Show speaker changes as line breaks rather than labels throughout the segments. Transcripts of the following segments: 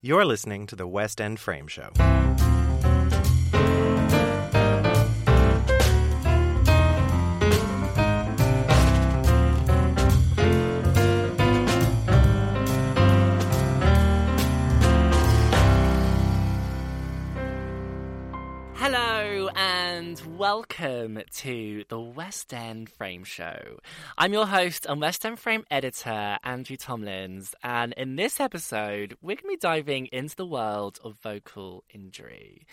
You're listening to the West End Frame Show.
Welcome to the West End Frame Show. I'm your host and West End Frame editor, Andrew Tomlins, and in this episode, we're going to be diving into the world of vocal injury.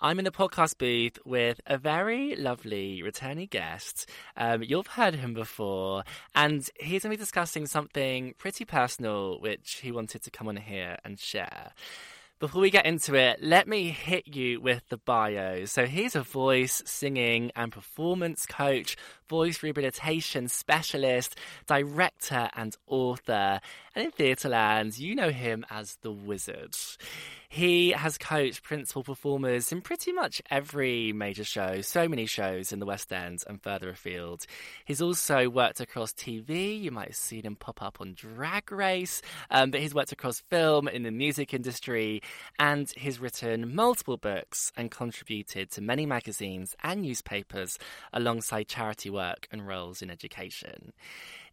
I'm in the podcast booth with a very lovely returning guest. Um, you've heard him before, and he's going to be discussing something pretty personal, which he wanted to come on here and share. Before we get into it, let me hit you with the bio. So, he's a voice, singing, and performance coach, voice rehabilitation specialist, director, and author. And in Theatreland, you know him as the Wizard. He has coached principal performers in pretty much every major show, so many shows in the West End and further afield. He's also worked across TV. You might have seen him pop up on Drag Race, um, but he's worked across film, in the music industry, and he's written multiple books and contributed to many magazines and newspapers alongside charity work and roles in education.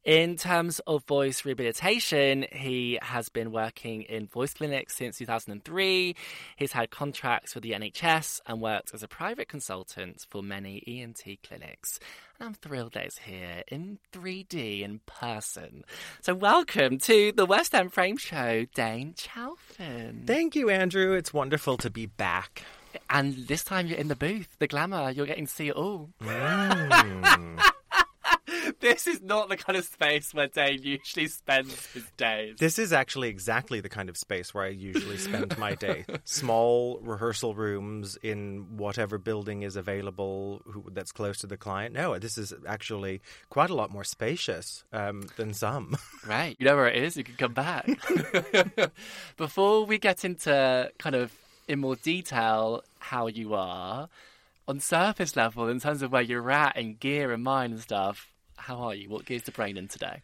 In terms of voice rehabilitation, he has been working in voice clinics since 2003. He's had contracts with the NHS and worked as a private consultant for many ENT clinics. And I'm thrilled that he's here in 3D in person. So, welcome to the West End Frame Show, Dane Chalfin.
Thank you, Andrew. It's wonderful to be back.
And this time you're in the booth, the glamour, you're getting to see it all.
Mm.
this is not the kind of space where Dane usually spends his days.
this is actually exactly the kind of space where I usually spend my day. Small rehearsal rooms in whatever building is available who, that's close to the client. No, this is actually quite a lot more spacious um, than some.
Right. You know where it is, you can come back. Before we get into kind of in more detail how you are, on surface level, in terms of where you're at and gear and mind and stuff, how are you? What gear's the brain in today?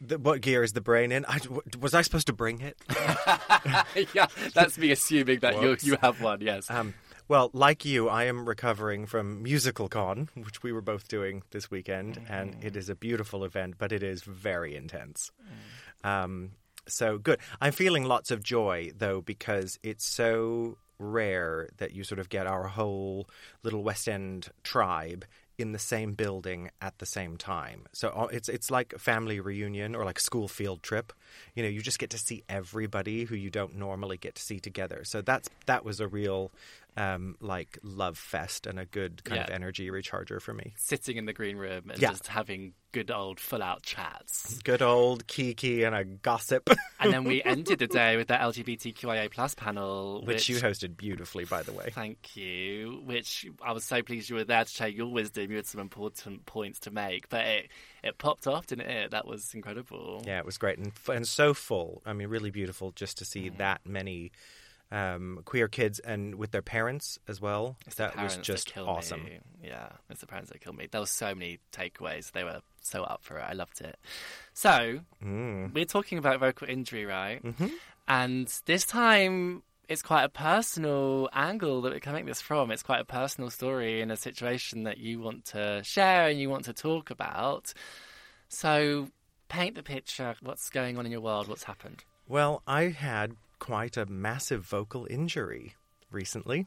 The, what gear is the brain in? I, was I supposed to bring it?
yeah, that's me assuming that you
Whoops.
you have one. Yes.
Um, well, like you, I am recovering from Musical Con, which we were both doing this weekend, and it is a beautiful event, but it is very intense. Um, so good. I'm feeling lots of joy though because it's so rare that you sort of get our whole little West End tribe in the same building at the same time. So uh, it's it's like a family reunion or like school field trip. You know, you just get to see everybody who you don't normally get to see together. So that's that was a real um, like love fest and a good kind of energy recharger for me.
Sitting in the green room and
Yeah.
just having good old full out chats.
Good old Kiki and a gossip,
And then we ended the day with the LGBTQIA plus panel,
which you hosted beautifully, by the way.
Thank you. Which I was so pleased you were there to share your wisdom. You had some important points to make, but it it popped off, didn't it? That was incredible.
Yeah, it was great and and so full. I mean, really beautiful just to see that many um, queer kids and with their parents as well.
It's
that was just
killed
awesome.
Me. Yeah, it's the parents that killed me. There were so many takeaways. They were so up for it. I loved it. So
Mm.
we're talking about vocal injury, right?
Mhm.
And this time. It's quite a personal angle that we're coming this from. It's quite a personal story in a situation that you want to share and you want to talk about. So, paint the picture. What's going on in your world? What's happened?
Well, I had quite a massive vocal injury recently.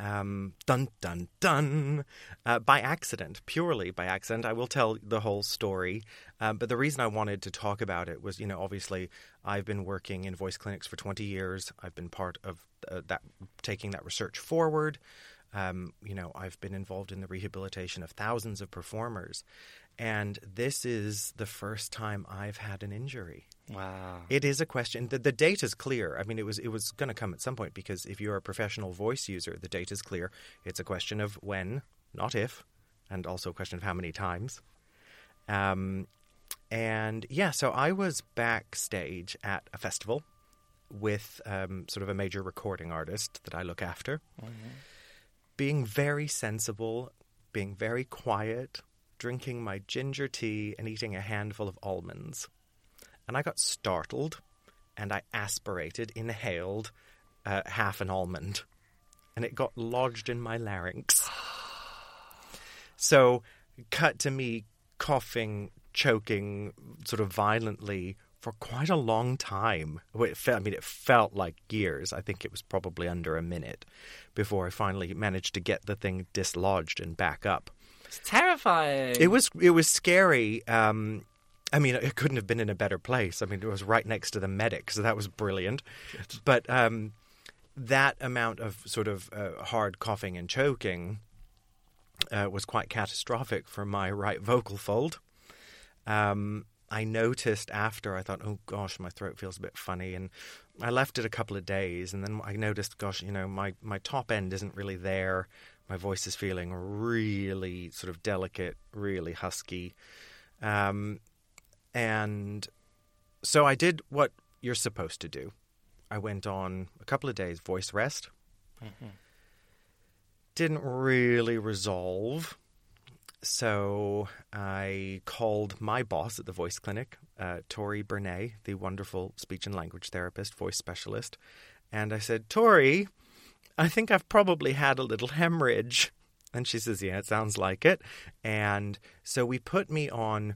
Um, dun dun dun. Uh, by accident, purely by accident. I will tell the whole story. Um, but the reason I wanted to talk about it was, you know, obviously I've been working in voice clinics for 20 years. I've been part of uh, that, taking that research forward. Um, you know, I've been involved in the rehabilitation of thousands of performers. And this is the first time I've had an injury.
Wow.
It is a question. The, the date is clear. I mean, it was it was going to come at some point because if you're a professional voice user, the date is clear. It's a question of when, not if, and also a question of how many times. Um, and yeah, so I was backstage at a festival with um, sort of a major recording artist that I look after, being very sensible, being very quiet, drinking my ginger tea and eating a handful of almonds. And I got startled and I aspirated, inhaled uh, half an almond, and it got lodged in my larynx. So, cut to me coughing, choking, sort of violently for quite a long time. It felt, I mean, it felt like years. I think it was probably under a minute before I finally managed to get the thing dislodged and back up.
It's terrifying.
It was it was scary. Um, I mean, it couldn't have been in a better place. I mean, it was right next to the medic, so that was brilliant. But um, that amount of sort of uh, hard coughing and choking uh, was quite catastrophic for my right vocal fold. Um, I noticed after, I thought, oh gosh, my throat feels a bit funny. And I left it a couple of days. And then I noticed, gosh, you know, my, my top end isn't really there. My voice is feeling really sort of delicate, really husky. Um, and so I did what you're supposed to do. I went on a couple of days voice rest. Mm-hmm. Didn't really resolve. So I called my boss at the voice clinic, uh, Tori Bernay, the wonderful speech and language therapist, voice specialist, and I said, Tori, I think I've probably had a little hemorrhage. And she says, Yeah, it sounds like it. And so we put me on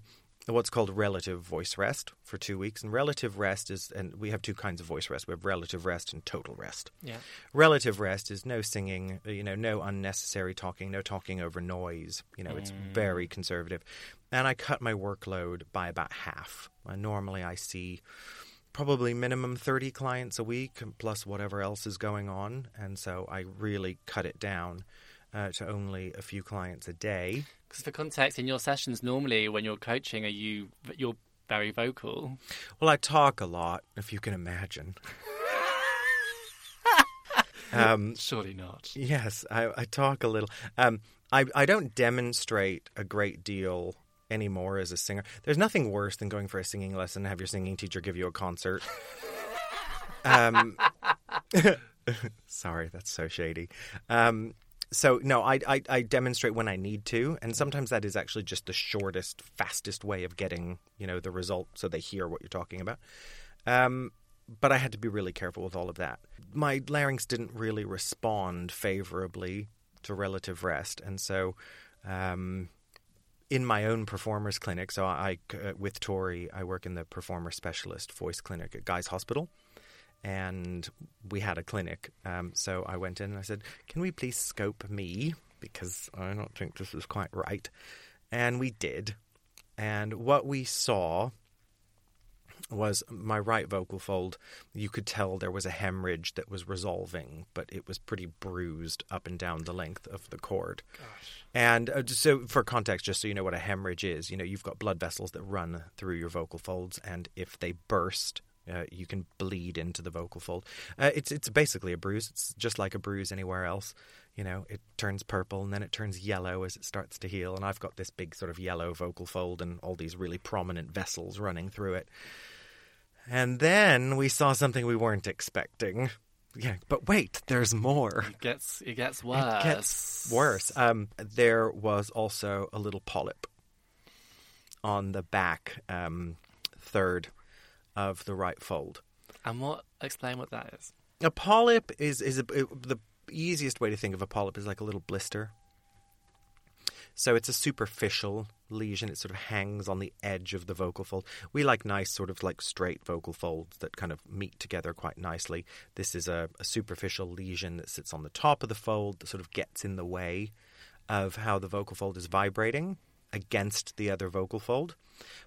what's called relative voice rest for two weeks. And relative rest is, and we have two kinds of voice rest. We have relative rest and total rest.
Yeah.
Relative rest is no singing, you know, no unnecessary talking, no talking over noise. You know, mm. it's very conservative. And I cut my workload by about half. Uh, normally I see probably minimum 30 clients a week plus whatever else is going on. And so I really cut it down uh, to only a few clients a day.
Because for context, in your sessions, normally when you're coaching, are you you're very vocal?
Well, I talk a lot, if you can imagine.
um, Surely not.
Yes, I, I talk a little. Um, I I don't demonstrate a great deal anymore as a singer. There's nothing worse than going for a singing lesson and have your singing teacher give you a concert. um, sorry, that's so shady. Um, so no, I, I, I demonstrate when I need to, and sometimes that is actually just the shortest, fastest way of getting you know the result, so they hear what you're talking about. Um, but I had to be really careful with all of that. My larynx didn't really respond favorably to relative rest, and so um, in my own performers clinic, so I uh, with Tori, I work in the performer specialist voice clinic at Guy's Hospital and we had a clinic. Um, so I went in and I said, Can we please scope me? Because I don't think this is quite right. And we did. And what we saw was my right vocal fold. You could tell there was a hemorrhage that was resolving, but it was pretty bruised up and down the length of the cord.
Gosh.
And uh, so, for context, just so you know what a hemorrhage is, you know, you've got blood vessels that run through your vocal folds, and if they burst, uh, you can bleed into the vocal fold. Uh, it's it's basically a bruise. It's just like a bruise anywhere else. You know, it turns purple and then it turns yellow as it starts to heal. And I've got this big sort of yellow vocal fold and all these really prominent vessels running through it. And then we saw something we weren't expecting. Yeah, but wait, there's more.
It gets it gets worse.
It gets worse. Um, there was also a little polyp on the back um, third of the right fold.
And what? Explain what that is.
A polyp is is a, it, the easiest way to think of a polyp is like a little blister. So it's a superficial lesion. It sort of hangs on the edge of the vocal fold. We like nice, sort of like straight vocal folds that kind of meet together quite nicely. This is a, a superficial lesion that sits on the top of the fold that sort of gets in the way of how the vocal fold is vibrating against the other vocal fold.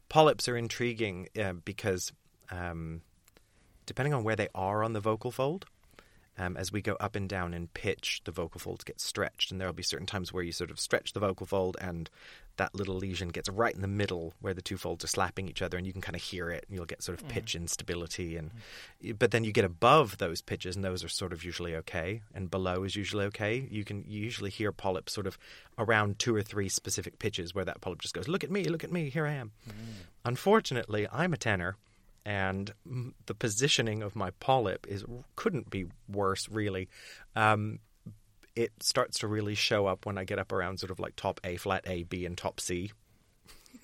Polyps are intriguing uh, because um, depending on where they are on the vocal fold, um, as we go up and down in pitch, the vocal folds get stretched, and there will be certain times where you sort of stretch the vocal fold, and that little lesion gets right in the middle where the two folds are slapping each other, and you can kind of hear it, and you'll get sort of mm. pitch instability. And mm. but then you get above those pitches, and those are sort of usually okay, and below is usually okay. You can you usually hear polyps sort of around two or three specific pitches where that polyp just goes, "Look at me, look at me, here I am." Mm. Unfortunately, I'm a tenor and the positioning of my polyp is couldn't be worse really um, it starts to really show up when i get up around sort of like top a flat a b and top c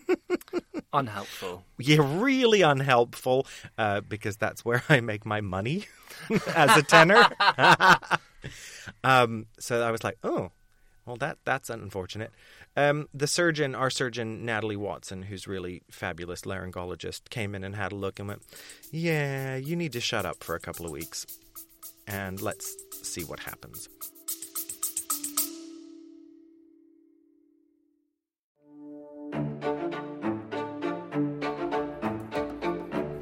Unhelpful.
Yeah, really unhelpful uh, because that's where I make my money as a tenor. um, so I was like, oh, well, that that's unfortunate. Um, the surgeon, our surgeon Natalie Watson, who's really fabulous laryngologist, came in and had a look and went, "Yeah, you need to shut up for a couple of weeks, and let's see what happens."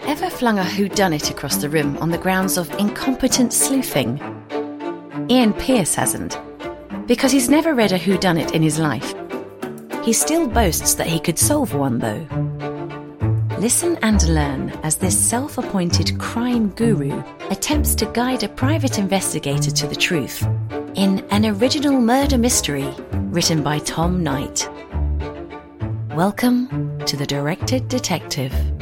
Ever flung a whodunit across the room on the grounds of incompetent sleuthing? Ian Pierce hasn't, because he's never read a whodunit in his life. He still boasts that he could solve one, though. Listen and learn as this self appointed crime guru attempts to guide a private investigator to the truth in an original murder mystery written by Tom Knight. Welcome to The Directed Detective.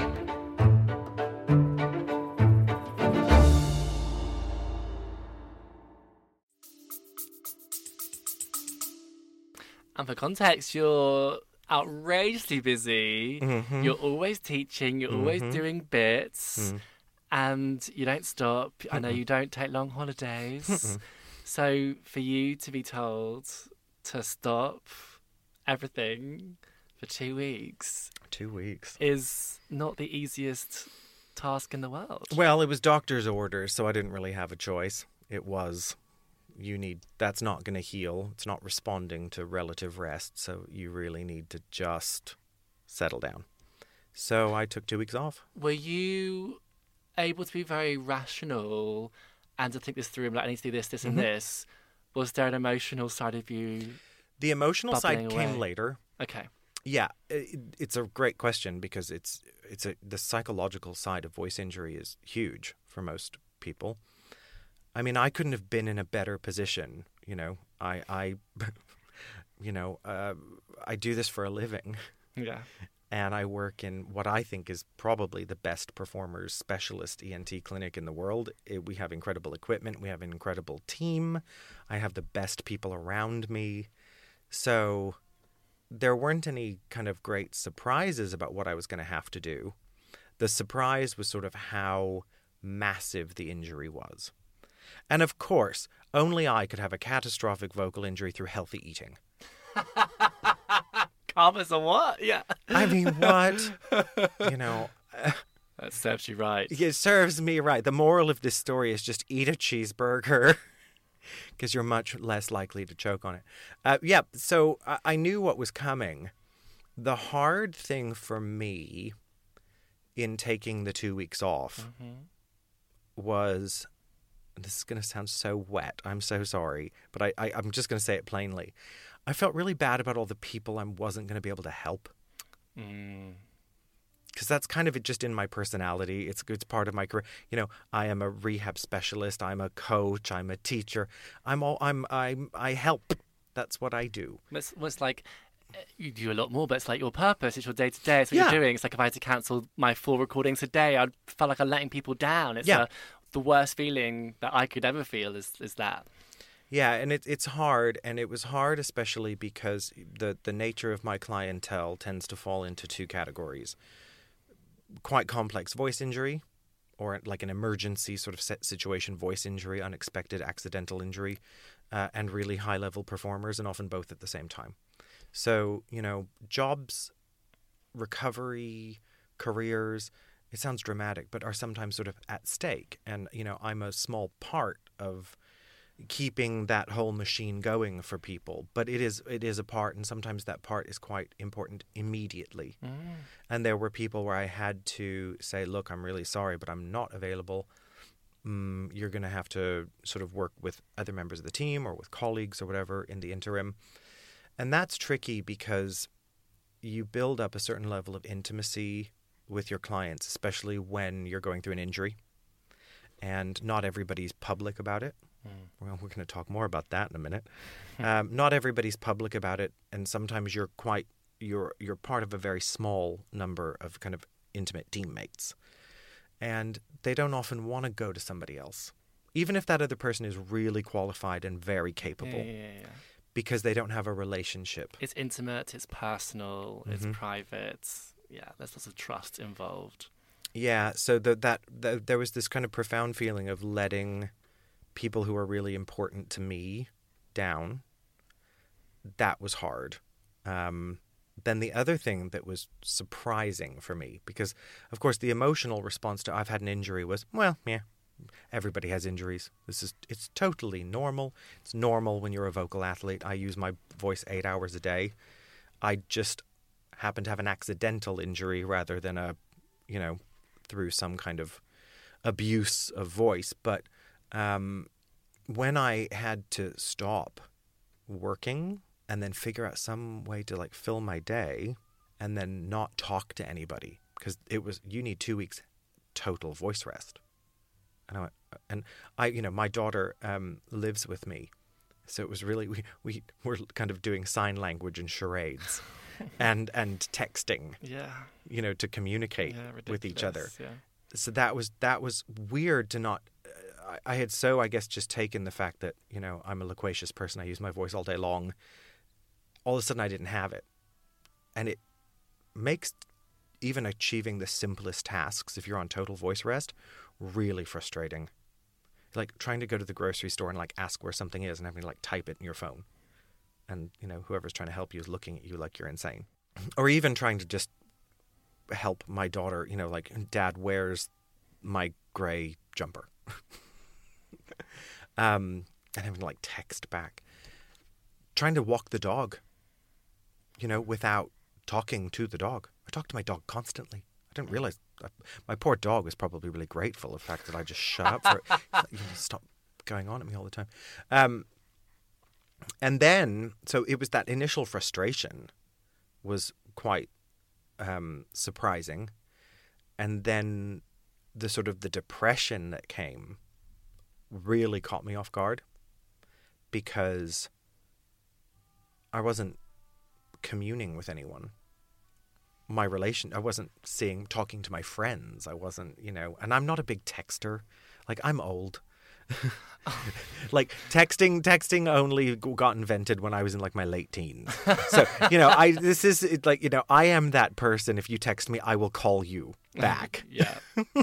And for context, you're outrageously busy.
Mm-hmm.
You're always teaching. You're always doing bits,
Mm.
and you don't stop. I know you don't take long holidays. so for you to be told to stop everything for two weeks
Two weeks.
is not the easiest task in the world.
Well, it was doctor's orders, so I didn't really have a choice. It was you need that's not going to heal. It's not responding to relative rest, so you really need to just settle down. So I took 2 weeks off.
Were you able to be very rational and to think this through like I need to do this, this, and
Mm-hmm.
this? Was there an emotional side of you?
The emotional side
Bubbling
came later.
Okay.
Yeah, it, it's a great question because it's it's a the psychological side of voice injury is huge for most people. I mean, I couldn't have been in a better position. You know, I I, you know, uh, I do this for a living,
Yeah.
and I work in what I think is probably the best performers specialist ENT clinic in the world. It, we have incredible equipment. We have an incredible team. I have the best people around me. So there weren't any kind of great surprises about what I was going to have to do. The surprise was sort of how massive the injury was. And of course, only I could have a catastrophic vocal injury through healthy eating.
Calm as a what? Yeah.
I mean, what? you know,
That serves you right.
it serves me right. The moral of this story is just eat a cheeseburger because you're much less likely to choke on it. Uh, yeah, so I, I knew what was coming. The hard thing for me in taking the two weeks off was this is going to sound so wet. I'm so sorry, but I, I, I'm just going to say it plainly. I felt really bad about all the people I wasn't going to be able to help
Mm.
because that's kind of it just in my personality. It's it's part of my career. You know, I am a rehab specialist. I'm a coach. I'm a teacher. I'm all I'm I'm I help. That's what I do.
It's, it's like uh, you do a lot more, but it's like your purpose. It's your day to day. It's what
Yeah.
you're doing. It's like if I had to cancel my full recordings a day, I'd feel like I'm letting people down. It's
Yeah.
uh the worst feeling that I could ever feel is is that.
Yeah, and it, it's hard, and it was hard especially because the the nature of my clientele tends to fall into two categories: quite complex voice injury, or like an emergency sort of situation voice injury, unexpected accidental injury, uh, and really high level performers, and often both at the same time. So you know, jobs, recovery, careers. It sounds dramatic, but are sometimes sort of at stake, and you know, I'm a small part of keeping that whole machine going for people but it is it is a part and sometimes that part is quite important immediately. And there were people where i had to say look i'm really sorry but i'm not available. Mm, you're going to have to sort of work with other members of the team or with colleagues or whatever in the interim. And that's tricky because you build up a certain level of intimacy with your clients especially when you're going through an injury and not everybody's public about it well, we're going to talk more about that in a minute. Um, not everybody's public about it, and sometimes you're quite you're you're part of a very small number of kind of intimate teammates, and they don't often want to go to somebody else, even if that other person is really qualified and very capable.
yeah, yeah.
because they don't have a relationship.
It's intimate, it's personal, it's
Mhm.
private. Yeah, there's lots of trust involved.
Yeah, so the, that, there was this kind of profound feeling of letting people who are really important to me down. That was hard. Um, then the other thing that was surprising for me, because of course the emotional response to I've had an injury was, well, yeah, everybody has injuries. This is it's totally normal. It's normal when you're a vocal athlete. I use my voice eight hours a day. I just happen to have an accidental injury rather than a, you know, through some kind of abuse of voice. But um, when I had to stop working and then figure out some way to like fill my day and then not talk to anybody because it was you need two weeks total voice rest. And I, went- and I you know my daughter um, lives with me. So it was really we, we were kind of doing sign language and charades and and texting
Yeah.
you know to communicate
yeah
with each other.
Yeah.
so that was that was weird to not uh, I, I had so i guess just taken the fact that you know i'm a loquacious person. I use my voice all day long. All of a sudden i didn't have it. And it makes even achieving the simplest tasks if you're on total voice rest really frustrating. Like trying to go to the grocery store and like ask where something is and having to like type it in your phone and you know whoever's trying to help you is looking at you like you're insane. Or even trying to just help my daughter you know like dad wears my gray jumper? Um and having to like text back. Trying to walk the dog you know without talking to the dog. I talk to my dog constantly. I didn't realize I, my poor dog was probably really grateful of the fact that i just shut up for it. Like, you know, stop going on at me all the time. Um and then so it was that initial frustration was quite um, surprising, and then the sort of the depression that came really caught me off guard because I wasn't communing with anyone. My relation, I wasn't seeing, talking to my friends. I wasn't, you know, and I'm not a big texter. Like I'm old. like texting texting only got invented when I was in like my late teens. So, you know, I this is it, like, you know, I am that person if you text me, I will call you back.
Yeah.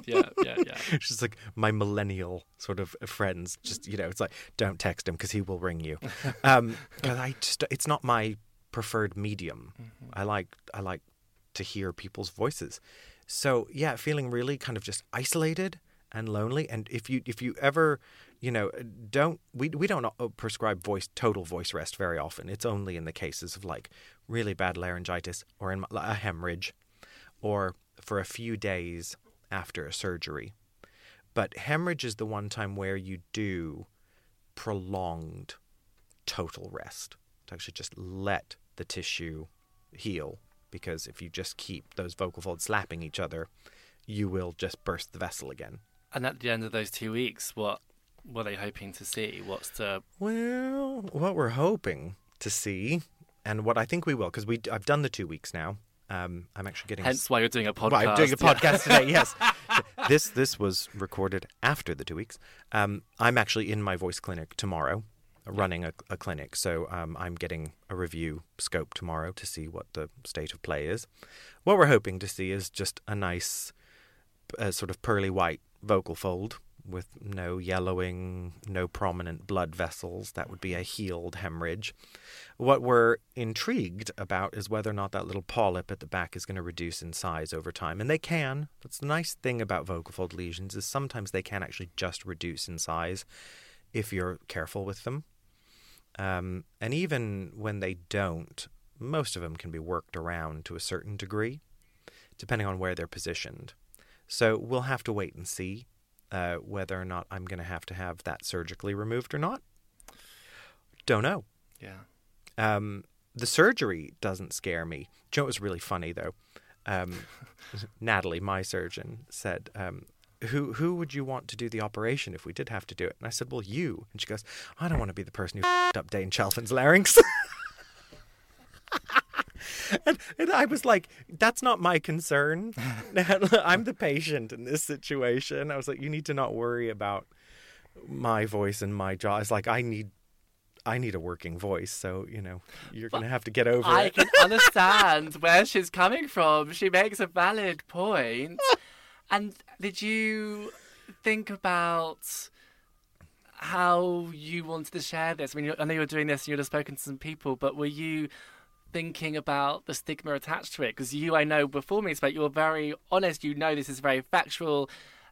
Yeah. Yeah. Yeah.
It's just like my millennial sort of friends just, you know, it's like don't text him because he will ring you. Um 'cause I just it's not my preferred medium. I like I like to hear people's voices. So, yeah, feeling really kind of just isolated and lonely and if you if you ever you know don't we we don't uh, prescribe voice total voice rest very often. It's only in the cases of like really bad laryngitis or in a hemorrhage or for a few days after a surgery. But hemorrhage is the one time where you do prolonged total rest to actually just let the tissue heal because if you just keep those vocal folds slapping each other you will just burst the vessel again
And at the end of those two weeks, what were they hoping to see? What's the
Well, what we're hoping to see, and what I think we will, because we I've done the two weeks now. Um, I'm actually getting.
hence why you're doing a podcast?
Well, I'm doing a
yeah.
podcast today. Yes, this this was recorded after the two weeks. Um, I'm actually in my voice clinic tomorrow, running a, a clinic. So um, I'm getting a review scope tomorrow to see what the state of play is. What we're hoping to see is just a nice, uh, sort of pearly white vocal fold with no yellowing, no prominent blood vessels. That would be a healed hemorrhage. What we're intrigued about is whether or not that little polyp at the back is going to reduce in size over time. And they can. That's the nice thing about vocal fold lesions is sometimes they can actually just reduce in size if you're careful with them. Um, and even when they don't, most of them can be worked around to a certain degree, depending on where they're positioned. So we'll have to wait and see uh, whether or not I'm going to have to have that surgically removed or not. Don't know.
Yeah.
Um, the surgery doesn't scare me. Do you know what was really funny though? Um, Natalie, my surgeon, said, um, "Who who would you want to do the operation if we did have to do it?" And I said, "Well, you." And she goes, "I don't want to be the person who f***ed up Dane Chalfin's larynx." and, and I was like, "That's not my concern. I'm the patient in this situation." I was like, "You need to not worry about my voice and my jaw." It's like I need I need a working voice, so you know you're going to have to get over
I
it.
I can understand where she's coming from. She makes a valid point. and did you think about how you wanted to share this? I mean, I know you were doing this and you'd have spoken to some people, but were you thinking about the stigma attached to it? Because you, I know, before me spoke, you were very honest. You know, this is very factual.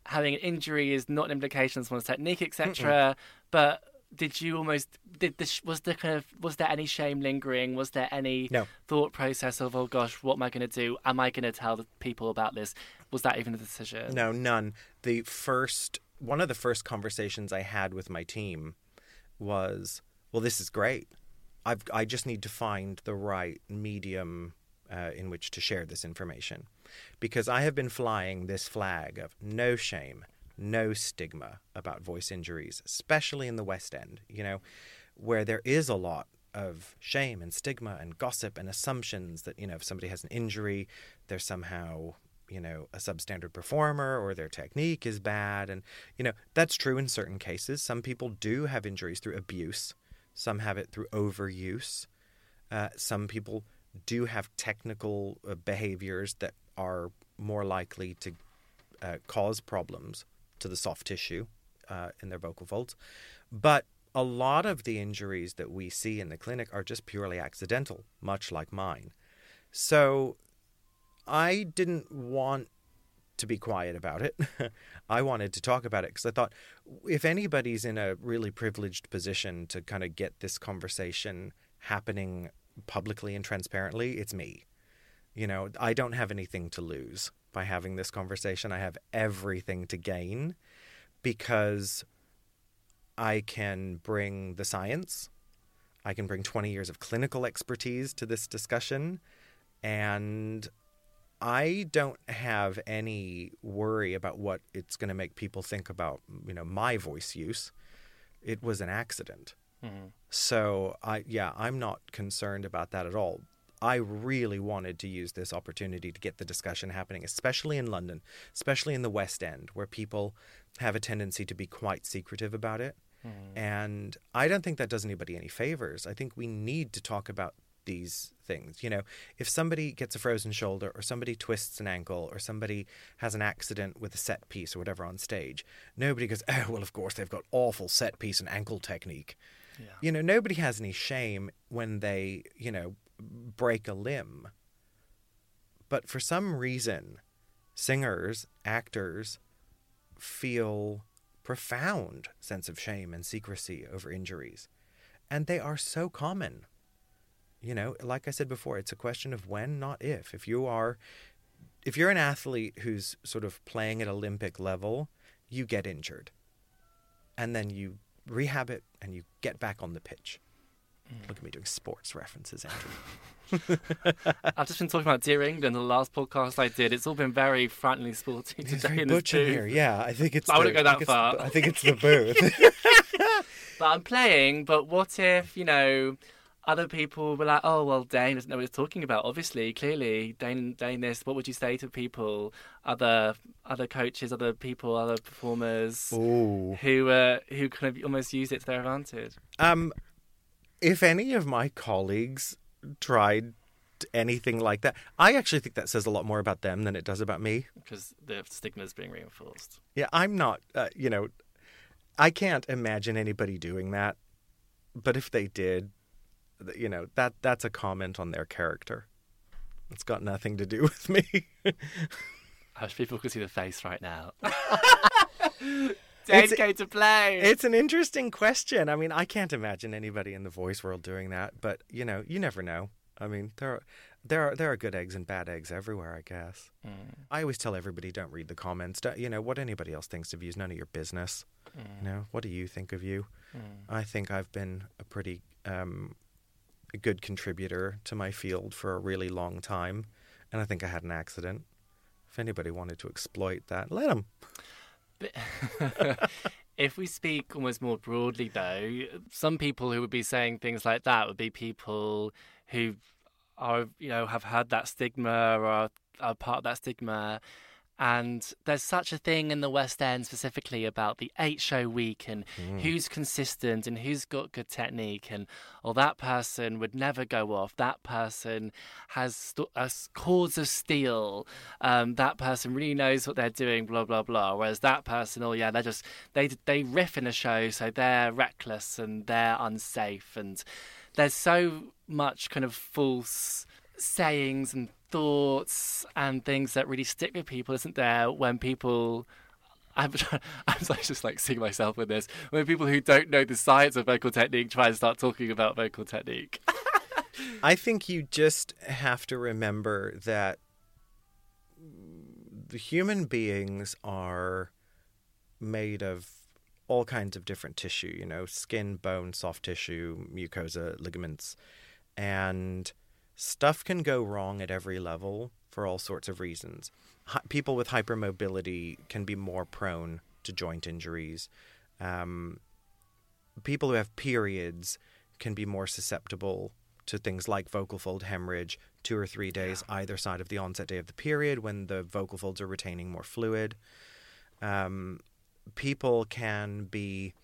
Having an injury is not an implication of one's technique, etc. But did you almost did this was there kind of was there any shame lingering was there any
No.
thought process of oh gosh what am i going to do am i going to tell the people about this was that even a decision
No, none. The first one of the first conversations I had with my team was, "Well, this is great. I've I just need to find the right medium uh, in which to share this information, because I have been flying this flag of no shame, no stigma about voice injuries, especially in the West End. You know, where there is a lot." Of shame and stigma and gossip and assumptions that, you know, if somebody has an injury, they're somehow you know, a substandard performer or their technique is bad. And, you know, that's true in certain cases. Some people do have injuries through abuse, some have it through overuse. Uh, some people do have technical uh, behaviors that are more likely to uh, cause problems to the soft tissue uh, in their vocal folds. But a lot of the injuries that we see in the clinic are just purely accidental, much like mine. So I didn't want to be quiet about it. I wanted to talk about it because I thought if anybody's in a really privileged position to kind of get this conversation happening publicly and transparently, it's me. You know, I don't have anything to lose by having this conversation. I have everything to gain because I can bring the science, I can bring 20 years of clinical expertise to this discussion, and I don't have any worry about what it's going to make people think about, you know, my voice use. It was an accident. Mm-hmm. So I yeah, I'm not concerned about that at all. I really wanted to use this opportunity to get the discussion happening, especially in London, especially in the West End, where people have a tendency to be quite secretive about it. Mm-hmm. And I don't think that does anybody any favors. I think we need to talk about these things. You know, if somebody gets a frozen shoulder or somebody twists an ankle or somebody has an accident with a set piece or whatever on stage, nobody goes, oh, well, of course, they've got awful set piece and ankle technique.
Yeah.
You know, nobody has any shame when they, you know, break a limb. But for some reason, singers, actors feel profound sense of shame and secrecy over injuries. And they are so common. You know, like I said before, it's a question of when, not if. If you are if you're an athlete who's sort of playing at Olympic level, you get injured. And then you rehab it and you get back on the pitch. Hmm. Look at me doing sports references, Andrew.
I've just been talking about Dear England, the last podcast I did. It's all been very frighteningly sporty
It's
today
very
in
butch in here. Yeah, I think it's.
I wouldn't
the-
go that
it's
far.
I think it's the booth.
But I'm playing, but what if, you know, other people were like, oh, well, Dane doesn't know what he's talking about. Obviously, clearly, Dane, Dane this. What would you say to people, other other coaches, other people, other performers
Ooh.
who uh, who kind of almost use it to their advantage?
Um, if any of my colleagues tried anything like that, I actually think that says a lot more about them than it does about me.
Because the stigma is being reinforced.
Yeah, I'm not, uh, you know, I can't imagine anybody doing that. But if they did, you know, that that's a comment on their character. It's got nothing to do with me.
I wish people could see the face right now. Dane came to play.
it's an interesting question. I mean, I can't imagine anybody in the voice world doing that, but you know, you never know. I mean, there are there are there are good eggs and bad eggs everywhere, I guess. Mm. I always tell everybody don't read the comments. Don't, you know, what anybody else thinks of you is none of your business. Mm. You know, what do you think of you? Mm. I think I've been a pretty um, a good contributor to my field for a really long time, and I think I had an accident. If anybody wanted to exploit that, let them.
But if we speak almost more broadly, though, some people who would be saying things like that would be people who are, you know, have had that stigma or are, are part of that stigma. And there's such a thing in the West End specifically about the eight show week and
Mm.
who's consistent and who's got good technique. And, oh, that person would never go off. That person has st- uh, cords of steel. Um, that person really knows what they're doing, blah, blah, blah. Whereas that person, oh, yeah, they're just, they, they riff in a show, so they're reckless and they're unsafe. And there's so much kind of false sayings and thoughts and things that really stick with people, isn't there? When people, I'm, I'm just like seeing myself with this. When people who don't know the science of vocal technique try and start talking about vocal technique.
I think you just have to remember that the human beings are made of all kinds of different tissue, you know, skin, bone, soft tissue, mucosa, ligaments. And stuff can go wrong at every level for all sorts of reasons. Hi- people with hypermobility can be more prone to joint injuries. Um, people who have periods can be more susceptible to things like vocal fold hemorrhage two or three days either side of the onset day of the period when the vocal folds are retaining more fluid. Um, people can be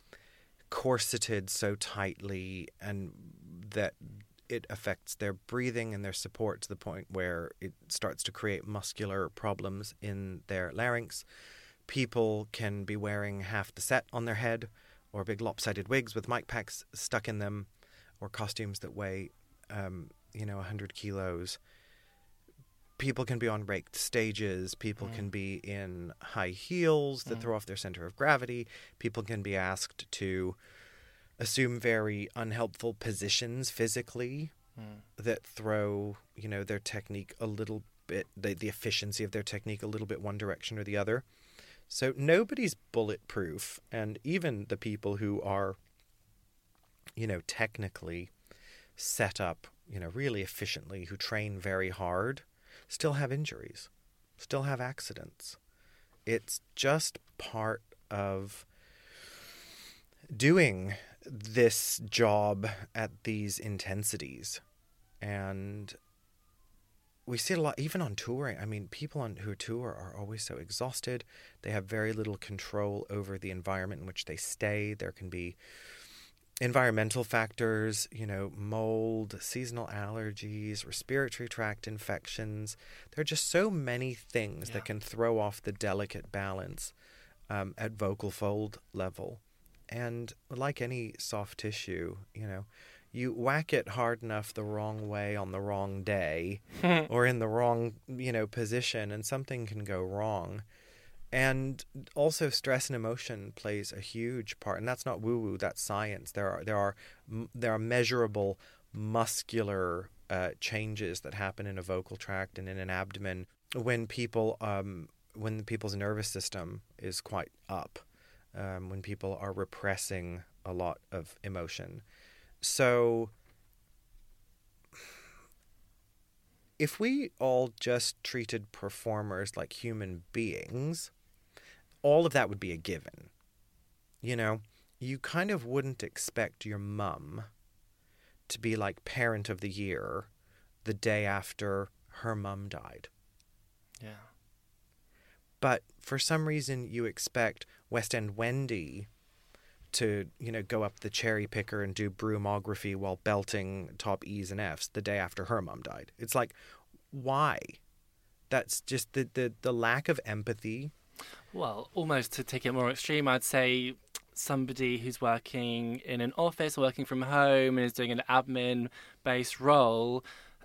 corseted so tightly and that it affects their breathing and their support to the point where it starts to create muscular problems in their larynx. People can be wearing half the set on their head or big lopsided wigs with mic packs stuck in them or costumes that weigh, um, you know, 100 kilos. People can be on raked stages. People can be in high heels that throw off their center of gravity. People can be asked to assume very unhelpful positions physically hmm. that throw, you know, their technique a little bit, the, the efficiency of their technique a little bit one direction or the other. So nobody's bulletproof. And even the people who are, you know, technically set up, you know, really efficiently, who train very hard, still have injuries, still have accidents. It's just part of doing this job at these intensities. And we see it a lot, even on touring. I mean, people on who tour are always so exhausted. They have very little control over the environment in which they stay. There can be environmental factors, you know, mold, seasonal allergies, respiratory tract infections. There are just so many things
Yeah.
that can throw off the delicate balance um, at vocal fold level. And like any soft tissue, you know, you whack it hard enough the wrong way on the wrong day or in the wrong, you know, position and something can go wrong. And also stress and emotion plays a huge part and that's not woo woo, that's science. There are there are there are measurable muscular uh, changes that happen in a vocal tract and in an abdomen when people um, when people's nervous system is quite up, um, when people are repressing a lot of emotion. So, if we all just treated performers like human beings, all of that would be a given. You know, you kind of wouldn't expect your mum to be like parent of the year the day after her mum died.
Yeah.
But for some reason, you expect West End Wendy to, you know, go up the cherry picker and do broomography while belting top E's and F's the day after her mum died. It's like, why? That's just the, the, the lack of empathy.
Well, almost to take it more extreme, I'd say somebody who's working in an office, or working from home, and is doing an admin-based role.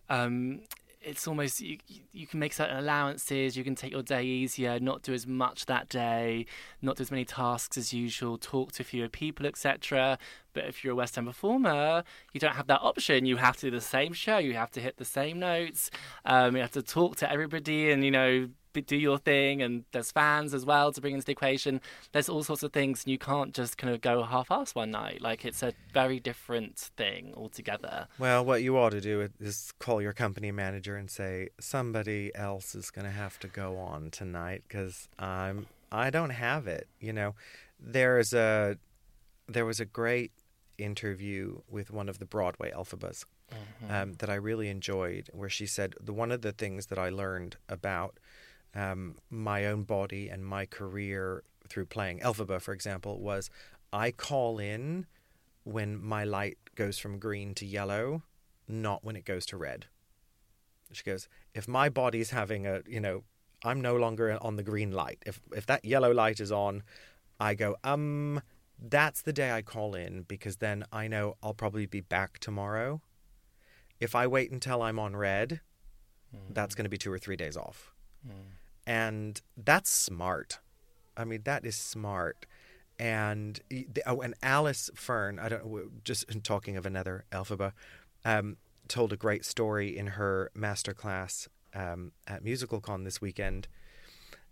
Um, it's almost you, you can make certain allowances. You can take your day easier, not do as much that day, not do as many tasks as usual, talk to fewer people, etc. But if you're a West End performer, you don't have that option. You have to do the same show. You have to hit the same notes. Um, you have to talk to everybody, and you know do your thing. And there's fans as well to bring into the equation. There's all sorts of things, and you can't just kind of go half-ass one night. Like it's a very different thing altogether.
Well, what you ought to do is call your company manager and say somebody else is going to have to go on tonight because I'm I don't have it. You know, there's a there was a great interview with one of the Broadway Elphabas um, that I really enjoyed, where she said the one of the things that I learned about um, my own body and my career through playing Elphaba, for example, was I call in when my light goes from green to yellow, not when it goes to red. She goes, if my body's having a, you know, I'm no longer on the green light. If if that yellow light is on, I go, um, that's the day I call in because then I know I'll probably be back tomorrow. If I wait until I'm on red, mm. that's going to be two or three days off. Mm. And that's smart. I mean, that is smart. And oh, and Alice Fearn, I don't just talking of another Elphaba, um, told a great story in her master class um, at MusicalCon this weekend.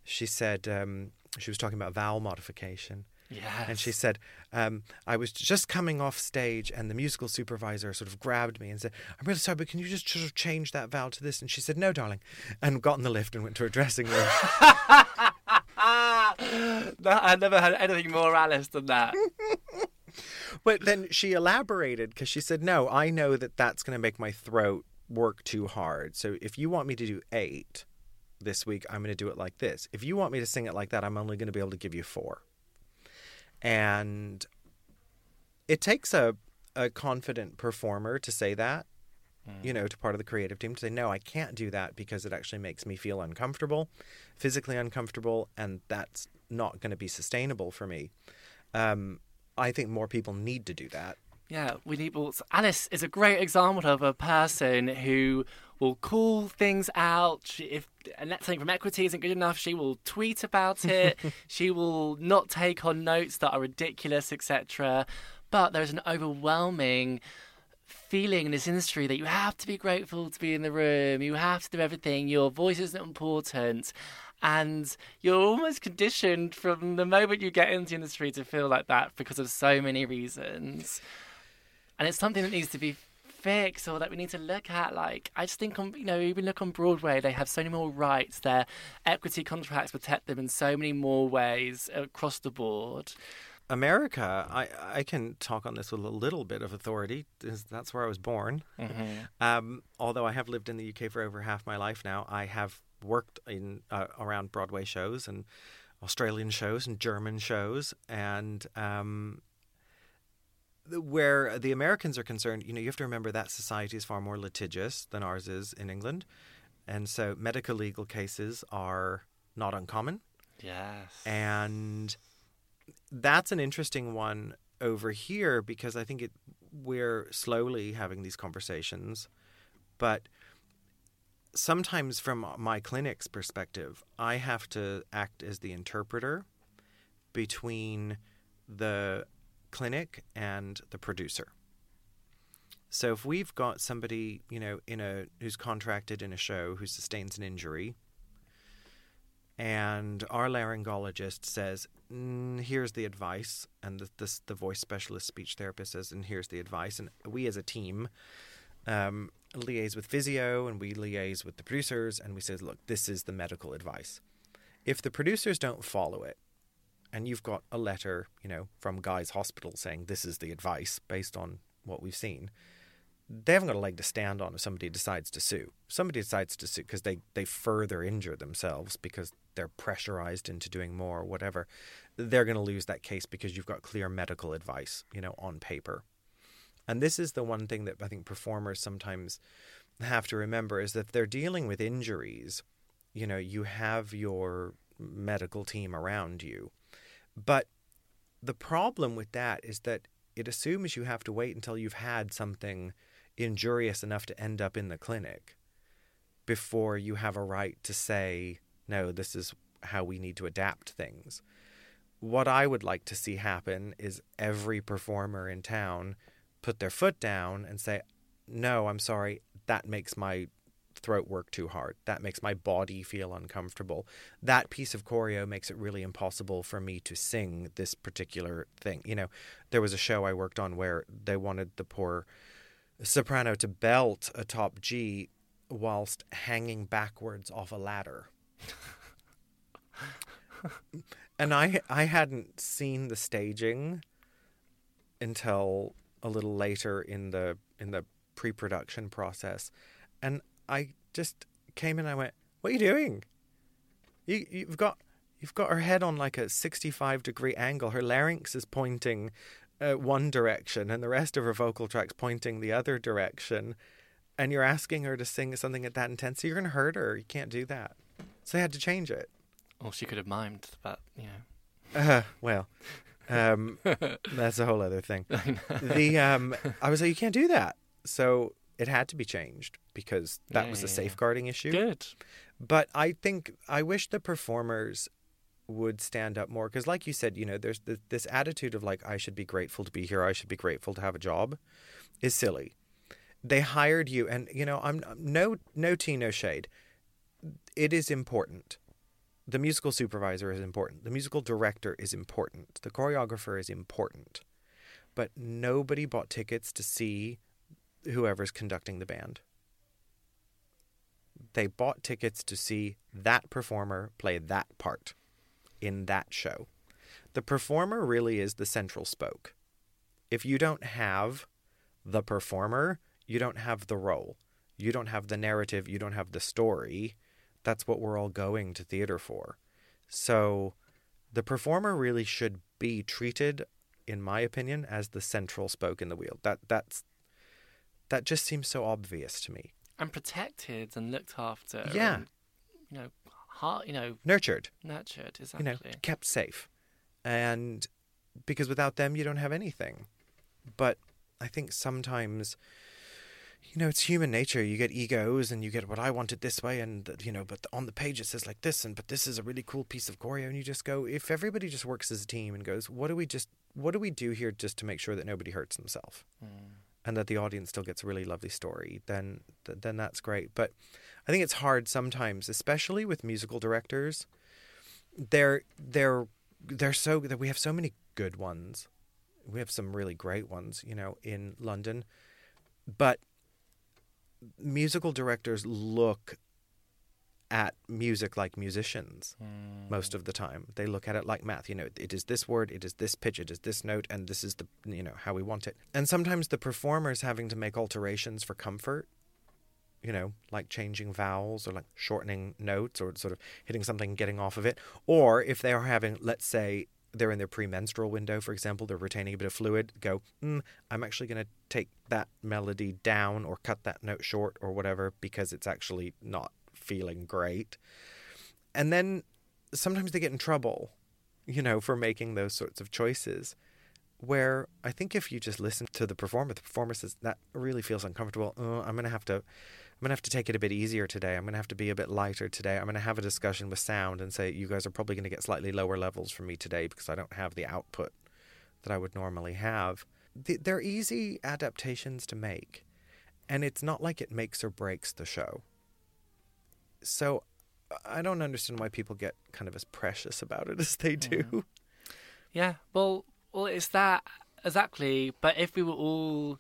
She said um, she was talking about vowel modification.
Yes.
And she said, um, I was just coming off stage, and the musical supervisor sort of grabbed me and said, I'm really sorry, but can you just sort of change that vowel to this? And she said, No, darling. And got in the lift and went to her dressing room.
I never heard anything more Alice than that.
but then she elaborated because she said, No, I know that that's going to make my throat work too hard. So if you want me to do eight this week, I'm going to do it like this. If you want me to sing it like that, I'm only going to be able to give you four. And it takes a, a confident performer to say that, mm. you know, to part of the creative team to say, no, I can't do that because it actually makes me feel uncomfortable, physically uncomfortable, and that's not going to be sustainable for me. Um, I think more people need to do that.
Yeah, we need. Well, Alice is a great example of a person who will call things out. She, if something from equity isn't good enough, she will tweet about it. she will not take on notes that are ridiculous, etc. But there's an overwhelming feeling in this industry that you have to be grateful to be in the room. You have to do everything. Your voice isn't important. And you're almost conditioned from the moment you get into the industry to feel like that because of so many reasons and it's something that needs to be fixed or that we need to look at. Like, I just think on, you know, even look on Broadway, they have so many more rights. Their equity contracts protect them in so many more ways across the board.
America, I, I can talk on this with a little bit of authority. That's where I was born. Mm-hmm. Um, although I have lived in the UK for over half my life now, I have worked in uh, around Broadway shows and Australian shows and German shows, and um, where the Americans are concerned, you know, you have to remember that society is far more litigious than ours is in England. And so medical legal cases are not uncommon.
Yes.
And that's an interesting one over here because I think it we're slowly having these conversations. But sometimes from my clinic's perspective, I have to act as the interpreter between the clinic and the producer. So if we've got somebody, you know, in a who's contracted in a show who sustains an injury, and our laryngologist says, mm, "Here's the advice," and the, this, the voice specialist, speech therapist says, "And here's the advice," and we as a team um, liaise with physio, and we liaise with the producers, and we say, "Look, this is the medical advice." If the producers don't follow it, and you've got a letter, you know, from Guy's Hospital saying this is the advice based on what we've seen, they haven't got a leg to stand on if somebody decides to sue. Somebody decides to sue because they, they further injure themselves because they're pressurized into doing more or whatever. They're going to lose that case because you've got clear medical advice, you know, on paper. And this is the one thing that I think performers sometimes have to remember is that if they're dealing with injuries, you know, you have your medical team around you but the problem with that is that it assumes you have to wait until you've had something injurious enough to end up in the clinic before you have a right to say, no, this is how we need to adapt things. What I would like to see happen is every performer in town put their foot down and say, no, I'm sorry, that makes my throat work too hard. That makes my body feel uncomfortable. That piece of choreo makes it really impossible for me to sing this particular thing. You know, there was a show I worked on where they wanted the poor soprano to belt a top G whilst hanging backwards off a ladder. and I I hadn't seen the staging until a little later in the in the pre-production process and I just came in and I went, What are you doing? You, you've got you've got her head on like a 65 degree angle. Her larynx is pointing uh, one direction, and the rest of her vocal tract's pointing the other direction. And you're asking her to sing something at that intensity. You're going to hurt her. You can't do that. So they had to change it.
Or she could have mimed, but you know.
Uh, well, um, that's a whole other thing. The um, I was like, you can't do that. So it had to be changed because that
Yeah,
was a safeguarding issue.
Good.
But I think I wish the performers would stand up more because, like you said, you know, there's th- this attitude of like I should be grateful to be here, I should be grateful to have a job, is silly. They hired you, and you know, I'm no no tea, no shade. It is important. The musical supervisor is important. The musical director is important. The choreographer is important. But nobody bought tickets to see whoever's conducting the band they bought tickets to see that performer play that part in that show. The performer really is the central spoke. If you don't have the performer, you don't have the role. You don't have the narrative, you don't have the story. That's what we're all going to theater for. So the performer really should be treated in my opinion as the central spoke in the wheel. That that's that just seems so obvious to me.
And protected and looked after.
Yeah.
and, you know, heart. You know,
Nurtured.
nurtured. exactly.
you know, kept safe. And because without them, you don't have anything. But I think sometimes, you know, it's human nature. You get egos and you get what I want it this way, and, you know, but on the page it says like this, and but this is a really cool piece of choreo. And you just go, if everybody just works as a team and goes, what do we just, what do we do here just to make sure that nobody hurts themselves? Hmm. And that the audience still gets a really lovely story, then then that's great. But I think it's hard sometimes, especially with musical directors. They're they're they're so that we have so many good ones. We have some really great ones, you know, in London. But musical directors look at music like musicians most of the time. They look at it like math. You know, it is this word, it is this pitch, it is this note, and this is the you know how we want it. And sometimes the performers having to make alterations for comfort. You know, like changing vowels or like shortening notes or sort of hitting something, and getting off of it. Or if they are having, let's say, they're in their premenstrual window, for example, they're retaining a bit of fluid, go, mm, I'm actually going to take that melody down or cut that note short or whatever because it's actually not feeling great. And then sometimes they get in trouble, you know, for making those sorts of choices. Where I think if you just listen to the performer, the performer says that really feels uncomfortable. Uh, I'm gonna have to, I'm gonna have to take it a bit easier today. I'm gonna have to be a bit lighter today. I'm gonna have a discussion with sound and say you guys are probably gonna get slightly lower levels from me today because I don't have the output that I would normally have. They're easy adaptations to make, and it's not like it makes or breaks the show. So I don't understand why people get kind of as precious about it as they do.
Yeah, well, well, it's that exactly. But if we were all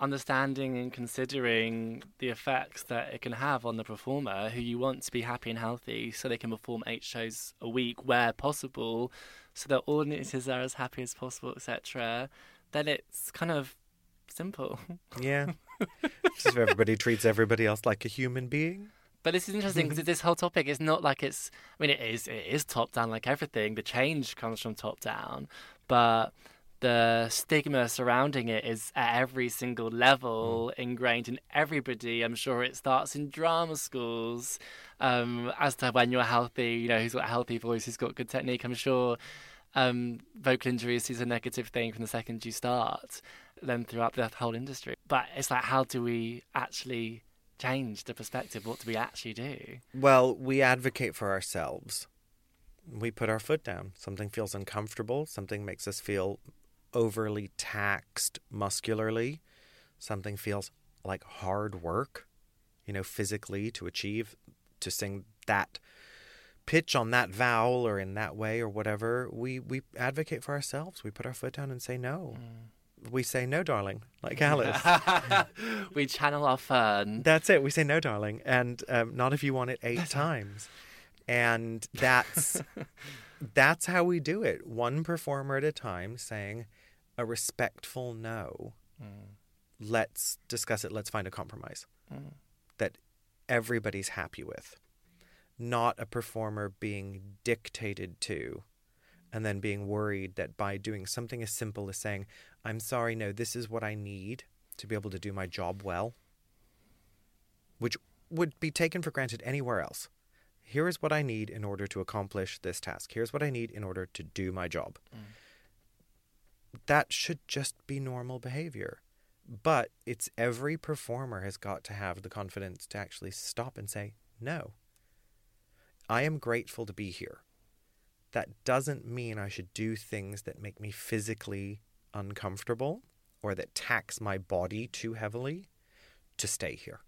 understanding and considering the effects that it can have on the performer, who you want to be happy and healthy, so they can perform eight shows a week where possible, so that audiences are as happy as possible, etc., then it's kind of simple.
Yeah. Just if everybody treats everybody else like a human being.
But this is interesting because this whole topic is not like it's. I mean, it is. It is top down, like everything. The change comes from top down, but the stigma surrounding it is at every single level ingrained in everybody. I'm sure it starts in drama schools. Um, as to when you're healthy, you know, who's got a healthy voice, who's got good technique. I'm sure um, vocal injuries is a negative thing from the second you start, then throughout the whole industry. But it's like, how do we actually change the perspective? What do we actually do?
Well, we advocate for ourselves. We put our foot down. Something feels uncomfortable. Something makes us feel overly taxed muscularly. Something feels like hard work, you know, physically to achieve, to sing that pitch on that vowel or in that way or whatever. We, we advocate for ourselves. We put our foot down and say no. Mm. We say no, darling, like Alice.
we channel our Fearn.
That's it. We say no, darling, and um, not if you want it eight times. And that's that's how we do it. One performer at a time, saying a respectful no. Let's discuss it. Let's find a compromise that everybody's happy with. not a performer being dictated to and then being worried that by doing something as simple as saying, I'm sorry, no, this is what I need to be able to do my job well, which would be taken for granted anywhere else. Here is what I need in order to accomplish this task. Here's what I need in order to do my job. Mm. That should just be normal behavior. But it's every performer has got to have the confidence to actually stop and say, no. I am grateful to be here. That doesn't mean I should do things that make me physically uncomfortable or that tax my body too heavily to stay here.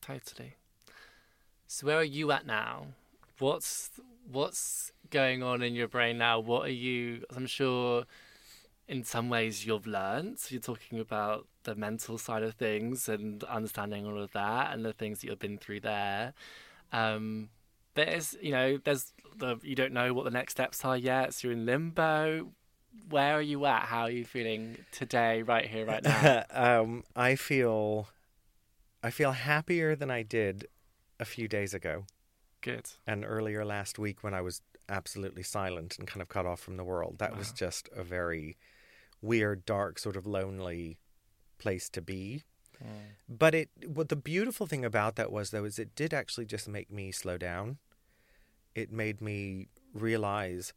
Totally. So where are you at now? What's what's going on in your brain now? What are you? I'm sure, in some ways, you've learned. You're talking about the mental side of things and understanding all of that and the things that you've been through there. Um, there's, you know, there's the you don't know what the next steps are yet. So you're in limbo. Where are you at? How are you feeling today, right here, right now?
um, I feel, I feel happier than I did a few days ago
Good.
and earlier last week when I was absolutely silent and kind of cut off from the world. That was just a very weird, dark, sort of lonely place to be. But it, what the beautiful thing about that was though is it did actually just make me slow down. It made me realize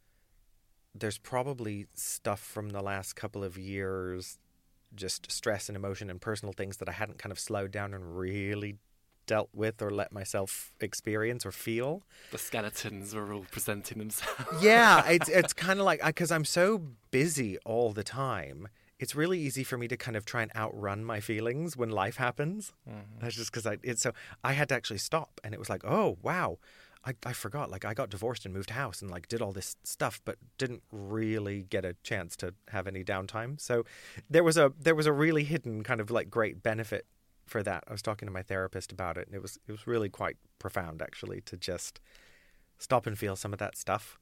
there's probably stuff from the last couple of years, just stress and emotion and personal things that I hadn't kind of slowed down and really dealt with or let myself experience or feel.
The skeletons are all presenting themselves.
yeah, it's it's kind of like because I'm so busy all the time. It's really easy for me to kind of try and outrun my feelings when life happens. Mm-hmm. That's just because I it's so I had to actually stop, and it was like, oh wow, I I forgot. Like I got divorced and moved house and like did all this stuff, but didn't really get a chance to have any downtime. So there was a there was a really hidden kind of like great benefit for that. I was talking to my therapist about it, and it was it was really quite profound actually to just stop and feel some of that stuff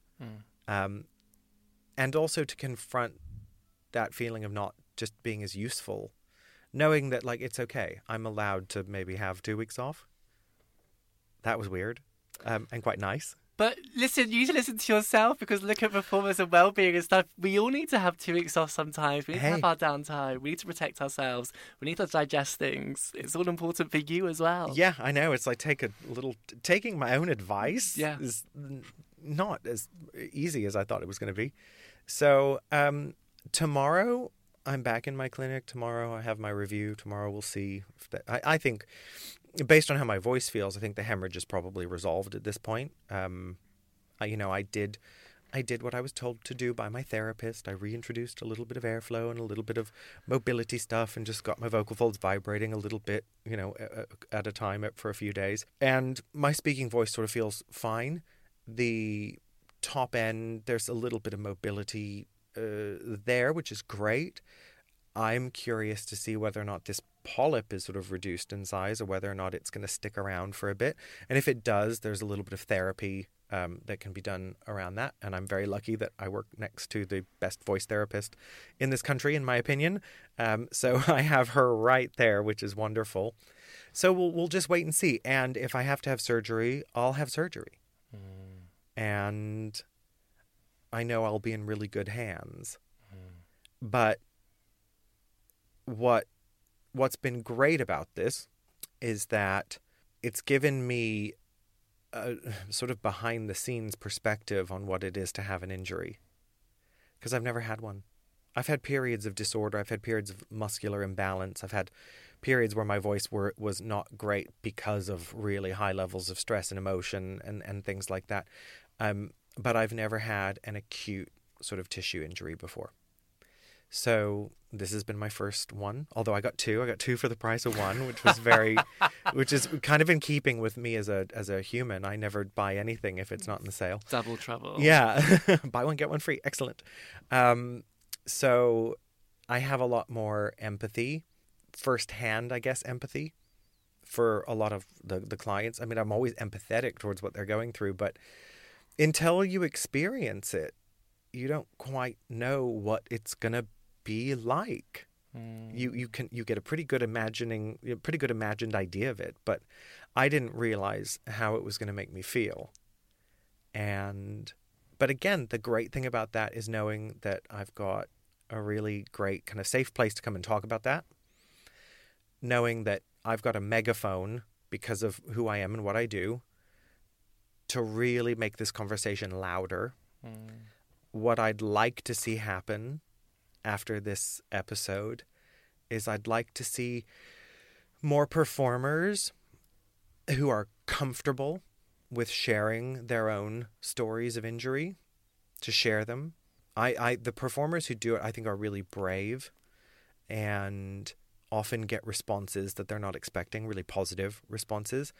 um, and also to confront that feeling of not just being as useful, knowing that like it's okay. I'm allowed to maybe have two weeks off. That was weird, um, and quite nice.
But listen, you need to listen to yourself because look at performance and well-being and stuff. We all need to have two weeks off sometimes. We need to have our downtime. We need to protect ourselves. We need to digest things. It's all important for you as well.
Yeah, I know. It's like take a little taking my own advice.
Yeah.
is not as easy as I thought it was going to be. So um, tomorrow I'm back in my clinic. Tomorrow I have my review. Tomorrow we'll see. If that, I, I think, based on how my voice feels, I think the hemorrhage is probably resolved at this point. Um, I, you know, I did. I did what I was told to do by my therapist. I reintroduced a little bit of airflow and a little bit of mobility stuff and just got my vocal folds vibrating a little bit, you know, at a time for a few days. And my speaking voice sort of feels fine. The top end, there's a little bit of mobility uh, there, which is great. I'm curious to see whether or not this polyp is sort of reduced in size or whether or not it's going to stick around for a bit. And if it does, there's a little bit of therapy um, that can be done around that. And I'm very lucky that I work next to the best voice therapist in this country, in my opinion. Um, so I have her right there, which is wonderful. So we'll we'll just wait and see. And if I have to have surgery, I'll have surgery. And I know I'll be in really good hands. But what what's been great about this is that it's given me a sort of behind the scenes perspective on what it is to have an injury because I've never had one. I've had periods of disorder, I've had periods of muscular imbalance, I've had periods where my voice were was not great because of really high levels of stress and emotion and and things like that. Um but I've never had an acute sort of tissue injury before. So this has been my first one. Although I got two, I got two for the price of one, which was very, which is kind of in keeping with me as a as a human. I never buy anything if it's not in the sale.
Double trouble.
Yeah, buy one get one free. Excellent. Um, so I have a lot more empathy, firsthand, I guess, empathy for a lot of the the clients. I mean, I'm always empathetic towards what they're going through, but until you experience it, you don't quite know what it's gonna be like. You mm. you can you get a pretty good imagining, a pretty good imagined idea of it, but I didn't realize how it was going to make me feel. And but again, the great thing about that is knowing that I've got a really great kind of safe place to come and talk about that. Knowing that I've got a megaphone because of who I am and what I do to really make this conversation louder. Mm. What I'd like to see happen after this episode is I'd like to see more performers who are comfortable with sharing their own stories of injury to share them. I, I the performers who do it I think are really brave and often get responses that they're not expecting, really positive responses.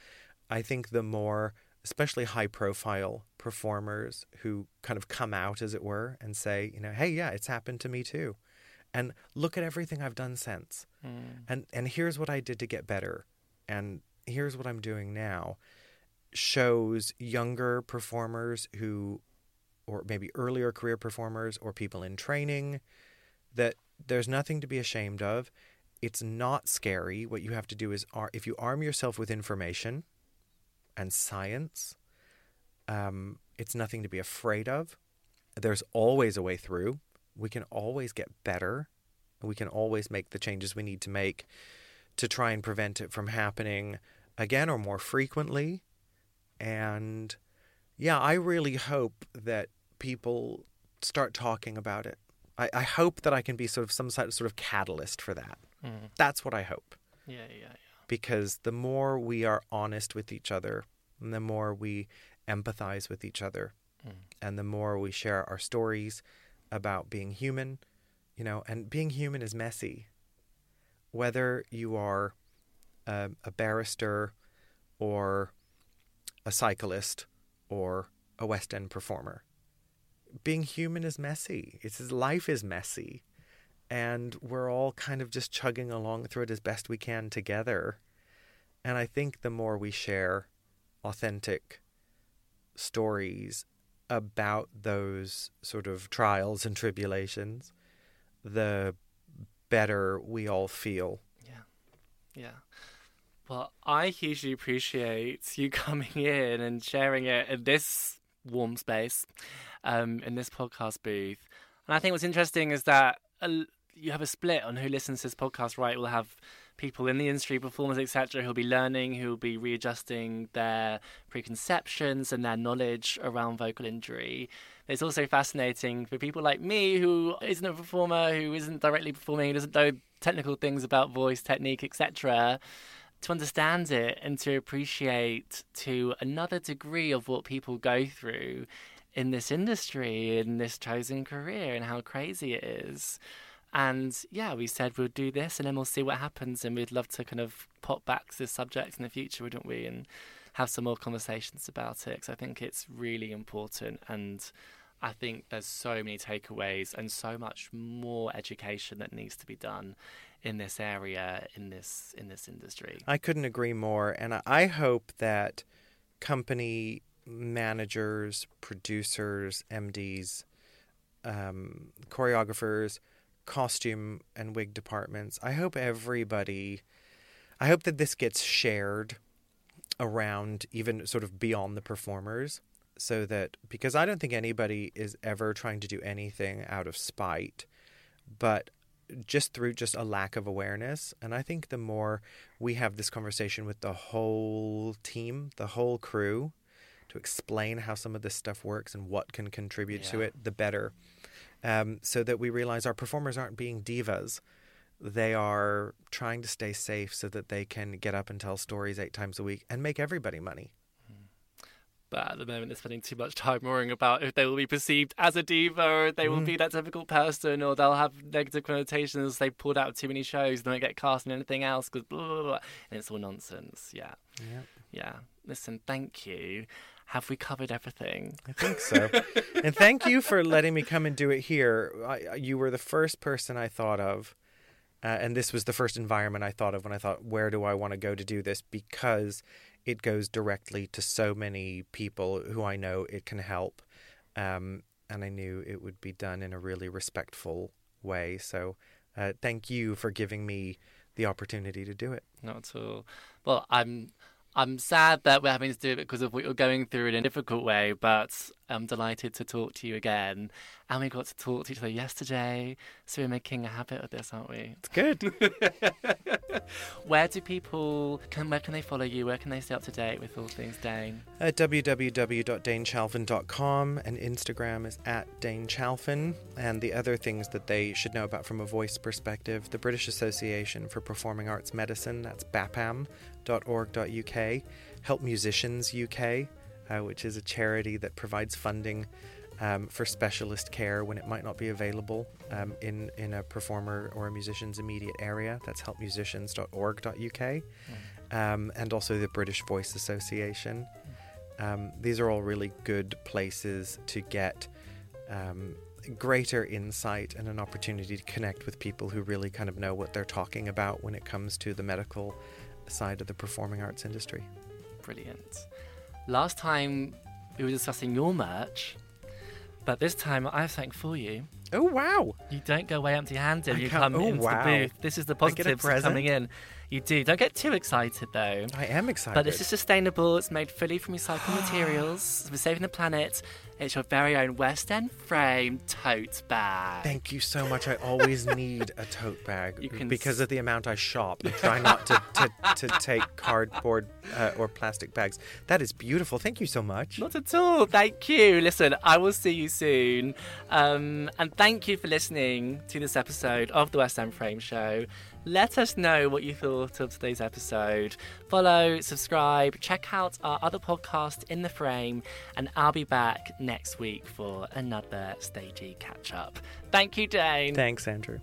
I think the more especially high profile performers who kind of come out as it were and say, you know, hey, yeah, it's happened to me too. And look at everything I've done since. Hmm. And and here's what I did to get better. And here's what I'm doing now. Shows younger performers who or maybe earlier career performers or people in training that there's nothing to be ashamed of. It's not scary. What you have to do is ar- if you arm yourself with information and science, um, it's nothing to be afraid of. There's always a way through. We can always get better. We can always make the changes we need to make to try and prevent it from happening again or more frequently. And yeah, I really hope that people start talking about it. I, I hope that I can be sort of some sort of catalyst for that. That's what I hope.
Yeah, yeah, yeah.
Because the more we are honest with each other, and the more we empathize with each other, mm. and the more we share our stories about being human, you know, and being human is messy. Whether you are a, a barrister or a cyclist or a West End performer, being human is messy. It's life is messy, and we're all kind of just chugging along through it as best we can together. And I think the more we share authentic stories about those sort of trials and tribulations, the better we all feel.
Yeah. Yeah. Well, I hugely appreciate you coming in and sharing it in this warm space, um, in this podcast booth. And I think what's interesting is that you have a split on who listens to this podcast, right? We'll have people in the industry, performers, etc., who'll be learning, who'll be readjusting their preconceptions and their knowledge around vocal injury. It's also fascinating for people like me who isn't a performer, who isn't directly performing, who doesn't know technical things about voice, technique, etc., to understand it and to appreciate to another degree of what people go through in this industry, in this chosen career, and how crazy it is. And yeah, we said we'll do this and then we'll see what happens. And we'd love to kind of pop back to this subject in the future, wouldn't we? And have some more conversations about it. Because I think it's really important. And I think there's so many takeaways and so much more education that needs to be done in this area, in this in this industry.
I couldn't agree more. And I- hope that company managers, producers, MDs, um, choreographers, costume and wig departments, I hope everybody, I hope that this gets shared around even sort of beyond the performers so that because I don't think anybody is ever trying to do anything out of spite, but just through just a lack of awareness. And I think the more we have this conversation with the whole team, the whole crew, to explain how some of this stuff works and what can contribute to it, the better. Um, so that we realize our performers aren't being divas. They are trying to stay safe so that they can get up and tell stories eight times a week and make everybody money.
But at the moment, they're spending too much time worrying about if they will be perceived as a diva, or they will be that difficult person, or they'll have negative connotations. They pulled out too many shows, they won't get cast in anything else because blah, blah, blah. And it's all nonsense. Yeah.
Yeah.
Yeah. Listen, thank you. Have we covered everything?
I think so. and thank you for letting me come and do it here. I, you were the first person I thought of. Uh, and this was the first environment I thought of when I thought, where do I want to go to do this? Because it goes directly to so many people who I know it can help. Um, and I knew it would be done in a really respectful way. So uh, thank you for giving me the opportunity to do it.
Not at all. Well, I'm I'm sad that we're having to do it because of what you're going through in a difficult way, but I'm delighted to talk to you again. And we got to talk to each other yesterday, so we're making a habit of this, aren't we?
It's good.
where do people can where can they follow you? Where can they stay up to date with all things Dane?
Uh, at www.danechalfin.com and Instagram is at Dane Chalfin. And the other things that they should know about from a voice perspective, the British Association for Performing Arts Medicine, that's bapam.org.uk, Help Musicians UK, uh, which is a charity that provides funding um, for specialist care when it might not be available um, in, in a performer or a musician's immediate area. That's helpmusicians.org.uk. Mm. Um, and also the British Voice Association. Um, these are all really good places to get um, greater insight and an opportunity to connect with people who really kind of know what they're talking about when it comes to the medical side of the performing arts industry.
Brilliant. Last time we were discussing your merch, but this time I have something for you.
Oh wow!
You don't go away empty-handed.
I
you
come- oh,
into
wow.
the booth. This is the
I get a
positives coming in. You do. Don't get too excited though.
I am excited.
But this is sustainable. It's made fully from recycled materials. We're saving the planet. It's your very own West End frame tote bag.
Thank you so much. I always need a tote bag because
s-
of the amount I shop. I try not to, to, to take cardboard uh, or plastic bags. That is beautiful. Thank you so much.
Not at all. Thank you. Listen, I will see you soon. Um, and thank you for listening to this episode of the West End Frame Show. Let us know what you thought of today's episode. Follow, subscribe, check out our other podcast, In the Frame, and I'll be back next week for another stagey catch up. Thank you, Dane.
Thanks, Andrew.